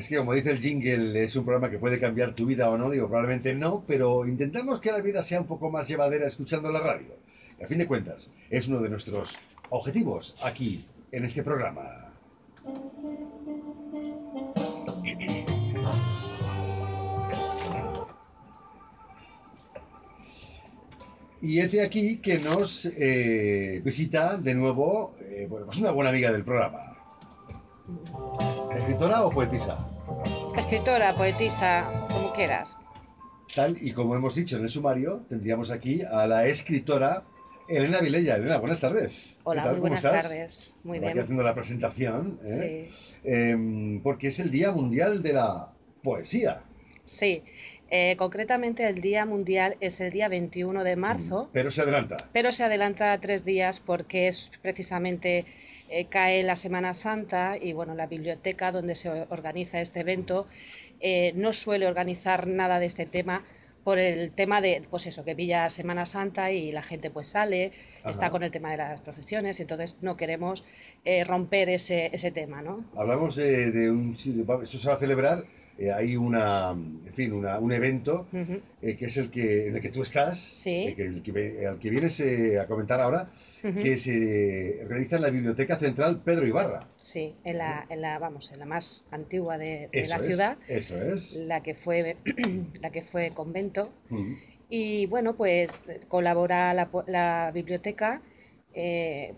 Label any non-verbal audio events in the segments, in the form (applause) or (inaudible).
Es que como dice el jingle, es un programa que puede cambiar tu vida o no, digo, probablemente no, pero intentamos que la vida sea un poco más llevadera escuchando la radio. a fin de cuentas, es uno de nuestros objetivos aquí, en este programa. Y es de aquí que nos eh, visita de nuevo eh, pues una buena amiga del programa. ¿Escritora o poetisa? Escritora, poetisa, como quieras. Tal y como hemos dicho en el sumario, tendríamos aquí a la escritora Elena Vilella. Elena, buenas tardes. Hola, muy buenas tardes. Muy bien. Aquí haciendo la presentación, ¿eh? Em, porque es el Día Mundial de la Poesía. Sí, eh, concretamente el Día Mundial es el día 21 de marzo. Mm, pero se adelanta. Pero se adelanta tres días porque es precisamente eh, cae la Semana Santa y bueno, la biblioteca donde se organiza este evento eh, no suele organizar nada de este tema por el tema de, pues eso, que pilla Semana Santa y la gente pues sale, está con el tema de las profesiones, entonces no queremos romper ese, ese tema, ¿no? Hablamos de, de un... Esto se va a celebrar eh, hay una, en fin, una, un evento eh, que es el que, en el que tú estás, eh, que, el que, al que vienes a comentar ahora, que se realiza en la Biblioteca Central Pedro Ibarra. Sí, en la, en la vamos, en la más antigua de, la ciudad. Eso es. La que fue, (clears throat) la que fue convento. Y bueno, pues colabora la, la biblioteca.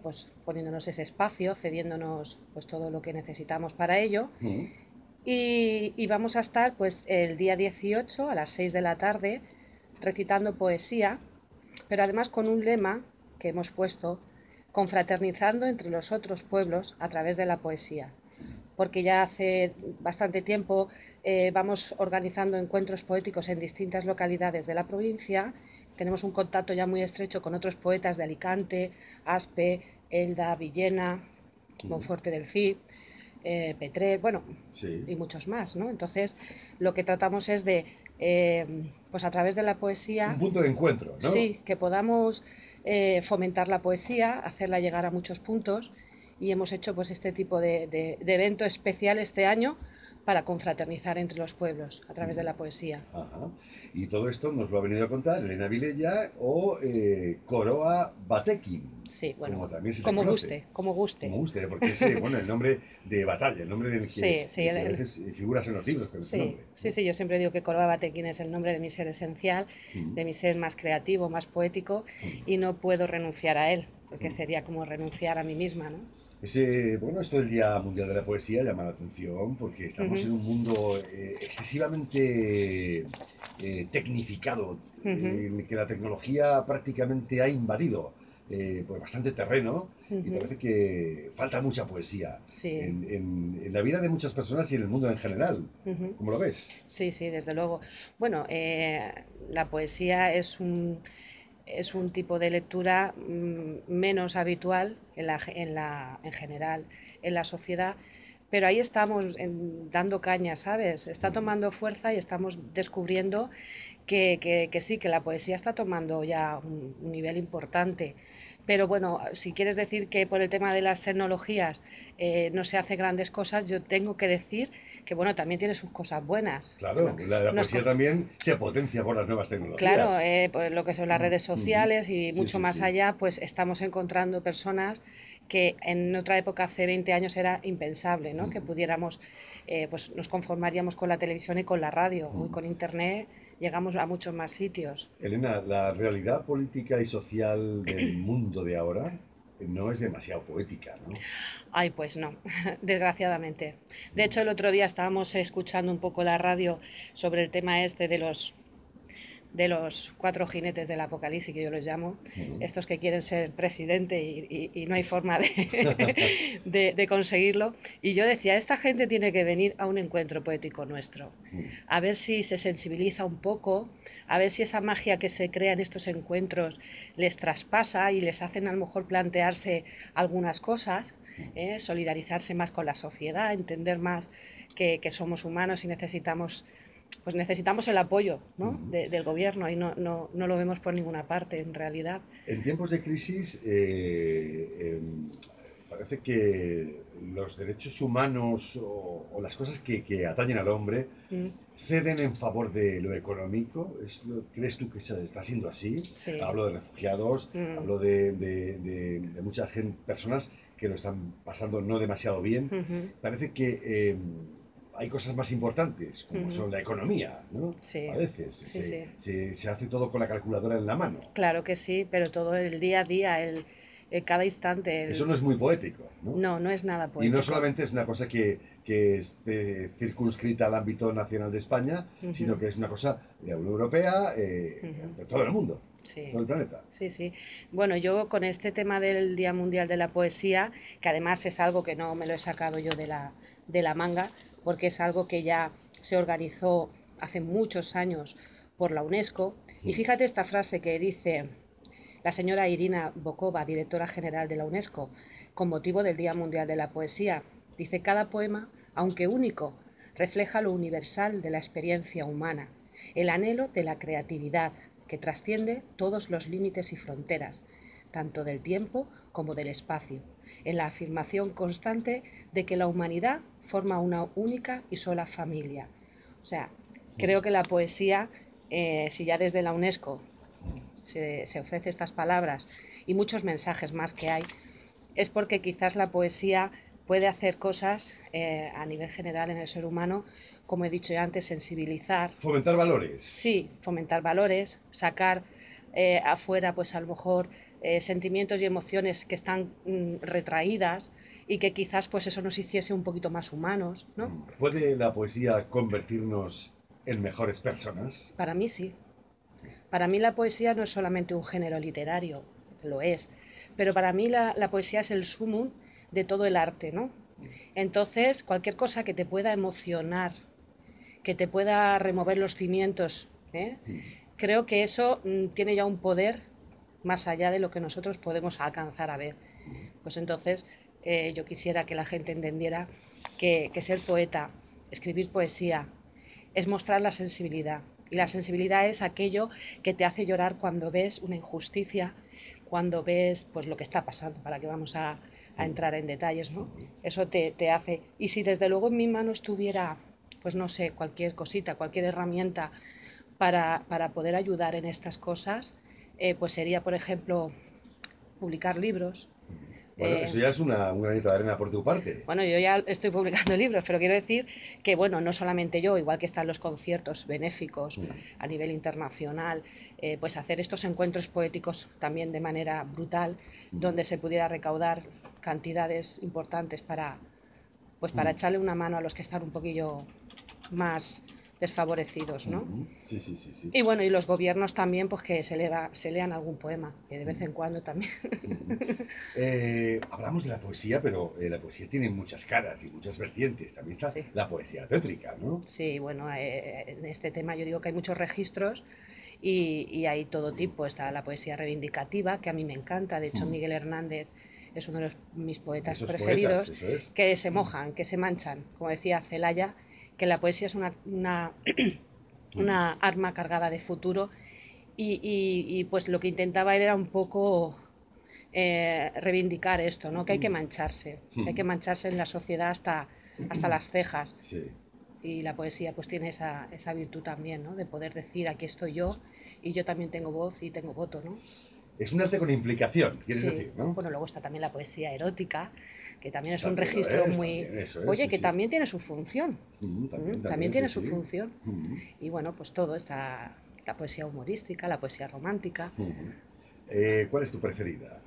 pues poniéndonos ese espacio, cediéndonos pues todo lo que necesitamos para ello. Y, vamos a estar pues el día 18 a las 6 de la tarde recitando poesía, pero además con un lema que hemos puesto, confraternizando entre los otros pueblos a través de la poesía. Porque ya hace bastante tiempo eh, vamos organizando encuentros poéticos en distintas localidades de la provincia. Tenemos un contacto ya muy estrecho con otros poetas de Alicante, Aspe, Elda, Villena, Monforte del Cid eh, Petrer, bueno, y muchos más, ¿no? Entonces, lo que tratamos es de, eh, pues a través de la poesía... Un punto de encuentro, ¿no? Sí, que podamos eh, fomentar la poesía, hacerla llegar a muchos puntos y hemos hecho pues este tipo de, de, de evento especial este año para confraternizar entre los pueblos a través de la poesía. Ajá. Y todo esto nos lo ha venido a contar Elena Vilella o eh, Coroa Batekin. Sí, bueno, como, guste, como guste. Como guste, porque es eh, (laughs) bueno, el nombre de batalla, el nombre del que, sí, sí, a veces eh, figuras en los libros con sí, nombre. Sí, sí, yo siempre digo que Coroa Batekin es el nombre de mi ser esencial, de mi ser más creativo, más poético, y no puedo renunciar a él, porque sería como renunciar a mí misma, ¿no? Ese, bueno, esto del Día Mundial de la Poesía llama la atención porque estamos en un mundo eh, excesivamente eh, tecnificado, en el que la tecnología prácticamente ha invadido eh, pues bastante terreno y parece que falta mucha poesía en, en, la vida de muchas personas y en el mundo en general. ¿Cómo lo ves? Sí, sí, desde luego. Bueno, la poesía es un es un tipo de lectura mm, menos habitual en, la, en, la, en general en la sociedad, pero ahí estamos dando caña, ¿sabes? Está tomando fuerza y estamos descubriendo que, que, sí, que la poesía está tomando ya un, nivel importante. Pero bueno, si quieres decir que por el tema de las tecnologías eh, no se hace grandes cosas, yo tengo que decir que bueno, también tiene sus cosas buenas. Claro, la, poesía también se potencia por las nuevas tecnologías. Claro, eh, pues lo que son las redes sociales y mucho más allá, pues estamos encontrando personas que en otra época, hace 20 años, era impensable, ¿no? Que pudiéramos, eh, pues nos conformaríamos con la televisión y con la radio, hoy con Internet llegamos a muchos más sitios. Elena, la realidad política y social del (clears throat) mundo de ahora no es demasiado poética, ¿no? Ay, pues no, (laughs) desgraciadamente. De hecho, el otro día estábamos escuchando un poco la radio sobre el tema este de los de los cuatro jinetes del apocalipsis, que yo los llamo, estos que quieren ser presidente y, no hay forma (laughs) (laughs) de, de, conseguirlo. Y yo decía, esta gente tiene que venir a un encuentro poético nuestro, a ver si se sensibiliza un poco, a ver si esa magia que se crea en estos encuentros les traspasa y les hacen a lo mejor plantearse algunas cosas, ¿eh? solidarizarse más con la sociedad, entender más que, que somos humanos y necesitamos pues necesitamos el apoyo ¿no? del gobierno y no, no, no, lo vemos por ninguna parte en realidad. En tiempos de crisis eh, em, parece que los derechos humanos o, las cosas que, atañen al hombre mm. ceden en favor de lo económico. ¿Crees tú que está siendo así? Hablo de refugiados, mm. hablo de, muchas personas que lo están pasando no demasiado bien. Parece que eh, hay cosas más importantes, como son la economía, ¿no? Sí. A veces se, hace todo con la calculadora en la mano. Claro que sí, pero todo el día a día, el, cada instante. Eso no es muy poético, ¿no? No, no es nada poético. Y no solamente es una cosa que, que es circunscrita al ámbito nacional de España, sino que es una cosa de la Unión Europea, eh, de todo el mundo. Sí. Todo el planeta. Sí, sí. Bueno, yo con este tema del Día Mundial de la Poesía, que además es algo que no me lo he sacado yo de la, de la manga, porque es algo que ya se organizó hace muchos años por la UNESCO. Y fíjate esta frase que dice la señora Irina Bokova, directora general de la UNESCO, con motivo del Día Mundial de la Poesía. Dice, cada poema, aunque único, refleja lo universal de la experiencia humana, el anhelo de la creatividad, que trasciende todos los límites y fronteras, tanto del tiempo como del espacio, en la afirmación constante de que la humanidad forma una única y sola familia. O sea, creo que la poesía, eh, si ya desde la UNESCO se, ofrece estas palabras y muchos mensajes más que hay, es porque quizás la poesía puede hacer cosas eh, a nivel general en el ser humano, como he dicho ya antes, sensibilizar. Fomentar valores. Sí, fomentar valores, sacar eh, afuera, pues a lo mejor, sentimientos y emociones que están mm, retraídas y que quizás pues eso nos hiciese un poquito más humanos, ¿no? ¿Puede la poesía convertirnos en mejores personas? Para mí sí. Para mí la poesía no es solamente un género literario, lo es, pero para mí la, poesía es el sumum de todo el arte, ¿no? Entonces, cualquier cosa que te pueda emocionar, que te pueda remover los cimientos, ¿eh? creo que eso mm, tiene ya un poder más allá de lo que nosotros podemos alcanzar a ver. Pues entonces, eh, yo quisiera que la gente entendiera que, ser poeta, escribir poesía, es mostrar la sensibilidad. Y la sensibilidad es aquello que te hace llorar cuando ves una injusticia, cuando ves pues lo que está pasando, para que vamos a, entrar en detalles, ¿no? Eso te, hace. Y si desde luego en mi mano estuviera, pues no sé, cualquier cosita, cualquier herramienta para, poder ayudar en estas cosas, eh, pues sería, por ejemplo, publicar libros, bueno, eh, eso ya es una, un granito de arena por tu parte. Bueno, yo ya estoy publicando (laughs) libros, pero quiero decir que, bueno, no solamente yo, igual que están los conciertos benéficos mm. a nivel internacional, eh, pues hacer estos encuentros poéticos también de manera brutal, mm. donde se pudiera recaudar cantidades importantes para, pues para mm. echarle una mano a los que están un poquillo más desfavorecidos, ¿no? Sí, sí, sí, sí, Y bueno, y los gobiernos también, pues que se, lea, se lean algún poema, que de vez en cuando también. Eh, hablamos de la poesía, pero eh, la poesía tiene muchas caras y muchas vertientes. También está la poesía tétrica, ¿no? Sí, bueno, eh, en este tema yo digo que hay muchos registros y, hay todo tipo. Está la poesía reivindicativa, que a mí me encanta. De hecho. Miguel Hernández es uno de mis poetas preferidos, que se mojan, que se manchan. Como decía Celaya, que la poesía es una, una, (clears throat) arma cargada de futuro y, pues lo que intentaba él era un poco eh, reivindicar esto, ¿no? que hay que mancharse, hay que mancharse en la sociedad hasta, hasta las cejas. Y la poesía pues tiene esa, esa virtud también, ¿no? de poder decir aquí estoy yo y yo también tengo voz y tengo voto. ¿no? Es un arte con implicación, quieres decir, ¿no? Bueno, luego está también la poesía erótica, que también es un registro muy... Oye, que también tiene su función. también, tiene su función. Y bueno, pues todo, está la poesía humorística, la poesía romántica. Eh, ¿Cuál es tu preferida?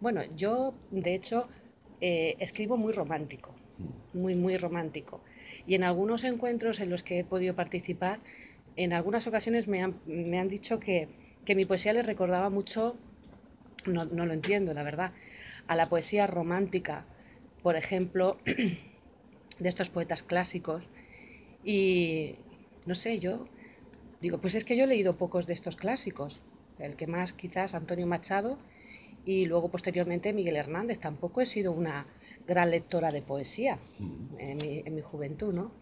Bueno, yo de hecho eh, escribo muy romántico, muy, muy romántico. Y en algunos encuentros en los que he podido participar, en algunas ocasiones me han, me han dicho que, que mi poesía les recordaba mucho, no, no lo entiendo, la verdad, a la poesía romántica por ejemplo, (clears throat) de estos poetas clásicos. Y no sé, yo digo, pues es que yo he leído pocos de estos clásicos. El que más quizás Antonio Machado y luego posteriormente Miguel Hernández. Tampoco he sido una gran lectora de poesía mm. en mi, juventud, ¿no?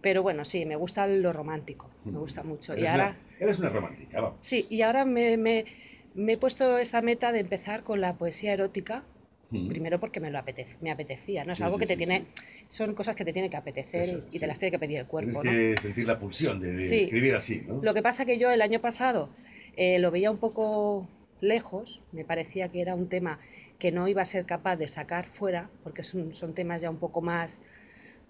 Pero bueno, sí, me gusta lo romántico, me gusta mm. mucho. y ahora, eres una romántica, vamos. Sí, y ahora me, me, me, he puesto esa meta de empezar con la poesía erótica Mm. Primero porque me lo apetece, me apetecía, ¿no? Es algo que te tiene, son cosas que te tiene que apetecer y te las tiene que pedir el cuerpo, Tienes que sentir la pulsión de, escribir así, ¿no? Lo que pasa que yo el año pasado eh, lo veía un poco lejos, me parecía que era un tema que no iba a ser capaz de sacar fuera, porque son, son temas ya un poco más,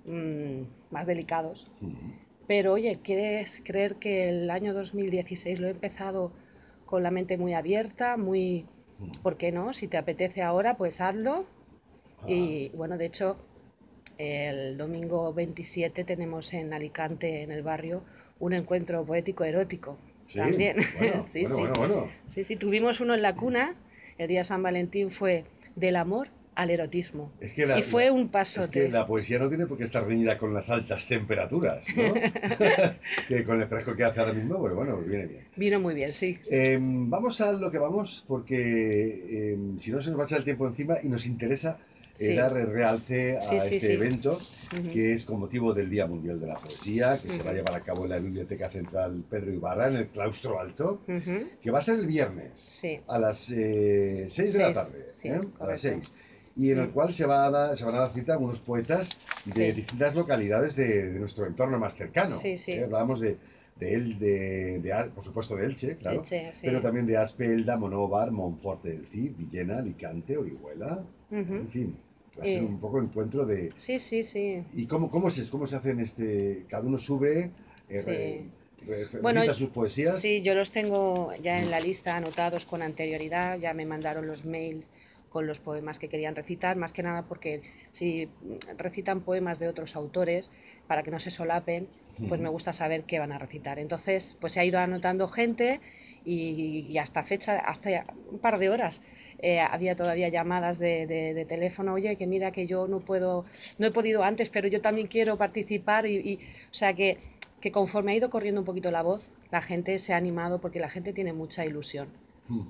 mm, más delicados. Mm. Pero oye, ¿quieres creer que el año 2016 lo he empezado con la mente muy abierta, muy ¿Por qué no? Si te apetece ahora, pues hazlo. Y ah. bueno, de hecho, el domingo 27 tenemos en Alicante, en el barrio, un encuentro poético erótico. También. (laughs) sí, sí. sí, sí, tuvimos uno en la cuna. El día de San Valentín fue del amor al erotismo. y fue un paso. Es que la poesía no tiene por qué estar reñida con las altas temperaturas, ¿no? (laughs) que con el fresco que hace ahora mismo, bueno, bueno, viene bien. Vino muy bien, sí. Em, vamos a lo que vamos, porque em, si no se nos va a echar el tiempo encima y nos interesa eh, dar realce a este evento, que es con motivo del Día Mundial de la Poesía, que se va a llevar a cabo en la Biblioteca Central Pedro Ibarra, en el Claustro Alto, que va a ser el viernes a las eh, 6 de la tarde. ¿eh? A las 6 y en el cual se, va a dar, se van a dar cita a algunos poetas de distintas localidades de, nuestro entorno más cercano. Sí, sí. ¿eh? Hablábamos de, de, de, por supuesto de Elche, claro, pero también de Aspelda, Monóvar, Monforte del Cid, Villena, Alicante, Orihuela, en fin. Va a ser un poco encuentro de... Sí, sí, sí. ¿Y cómo, cómo, se, cómo se hacen este... Cada uno sube... Eh, bueno, sus poesías. Sí, yo los tengo ya en la lista anotados con anterioridad, ya me mandaron los mails con los poemas que querían recitar, más que nada porque si recitan poemas de otros autores, para que no se solapen, pues me gusta saber qué van a recitar. Entonces, pues se ha ido anotando gente y, hasta fecha, hace un par de horas, eh, había todavía llamadas de, teléfono, oye, que mira que yo no puedo, no he podido antes, pero yo también quiero participar y, y o sea que, que conforme ha ido corriendo un poquito la voz, la gente se ha animado porque la gente tiene mucha ilusión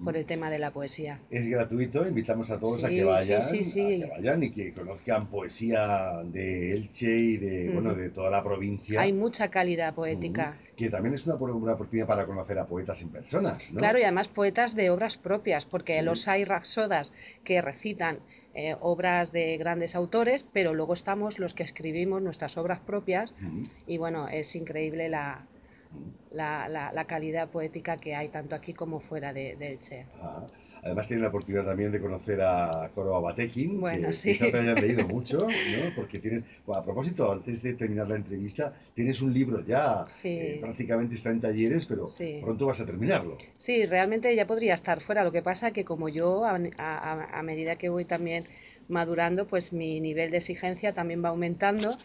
por el tema de la poesía. Es gratuito, invitamos a todos a, que vayan, a que vayan y que conozcan poesía de Elche y de, bueno, de toda la provincia. Hay mucha calidad poética. Que también es una, una, oportunidad para conocer a poetas en persona. Claro, y además poetas de obras propias, porque los hay rapsodas que recitan eh, obras de grandes autores, pero luego estamos los que escribimos nuestras obras propias y bueno, es increíble la, la, la, calidad poética que hay tanto aquí como fuera de, de Elche. Ah, además tiene la oportunidad también de conocer a Coro Abatekin, bueno, que sí. te hayas leído mucho, ¿no? porque tienes, a propósito, antes de terminar la entrevista, tienes un libro ya, eh, prácticamente está en talleres, pero pronto vas a terminarlo. Sí, realmente ya podría estar fuera, lo que pasa que como yo, a, a, a medida que voy también madurando, pues mi nivel de exigencia también va aumentando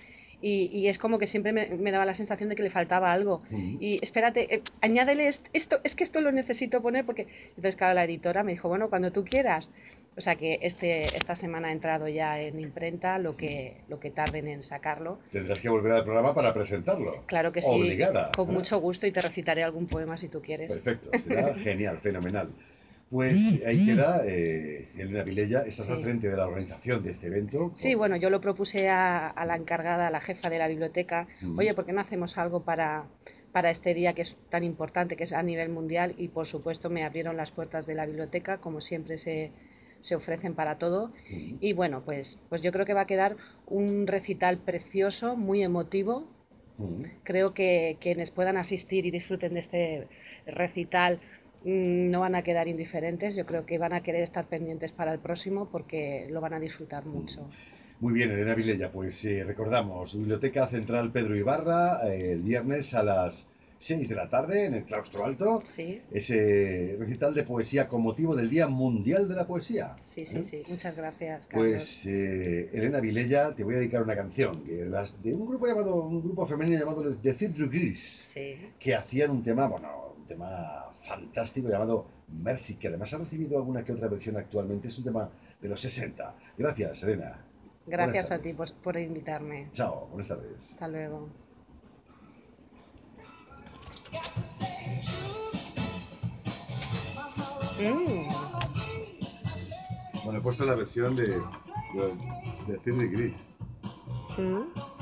y, es como que siempre me, daba la sensación de que le faltaba algo. Y espérate, eh, añádele esto, es que esto lo necesito poner porque... Entonces, claro, la editora me dijo, bueno, cuando tú quieras. O sea que este, esta semana ha entrado ya en imprenta lo que, lo que tarden en sacarlo. Tendrás que volver al programa para presentarlo. Claro que sí. Obligada. Con mucho gusto y te recitaré algún poema si tú quieres. Perfecto, será (laughs) genial, fenomenal. Pues ahí queda eh, Elena Vilella, estás al frente de la organización de este evento. Sí, bueno, yo lo propuse a, la encargada, a la jefa de la biblioteca, oye, ¿por qué no hacemos algo para, para este día que es tan importante, que es a nivel mundial? Y por supuesto me abrieron las puertas de la biblioteca, como siempre se, se ofrecen para todo. Y bueno, pues, pues yo creo que va a quedar un recital precioso, muy emotivo. Creo que quienes puedan asistir y disfruten de este recital no van a quedar indiferentes, yo creo que van a querer estar pendientes para el próximo porque lo van a disfrutar mucho. Muy bien, Elena Vilella, pues eh, recordamos, Biblioteca Central Pedro Ibarra, eh, el viernes a las 6 de la tarde en el Claustro Alto, sí. ese recital de poesía con motivo del Día Mundial de la Poesía. Sí, sí, ¿eh? sí, muchas gracias. Carlos. Pues Elena Vilella, te voy a dedicar una canción de un grupo llamado, un grupo femenino llamado The Theatre Gris, que hacían un tema, bueno, tema fantástico llamado Mercy, que además ha recibido alguna que otra versión actualmente. Es un tema de los 60. Gracias, Elena. Gracias a ti por, invitarme. Chao, buenas tardes. Hasta luego. Mm. Bueno, he puesto la versión de, de, de Gris. Mm.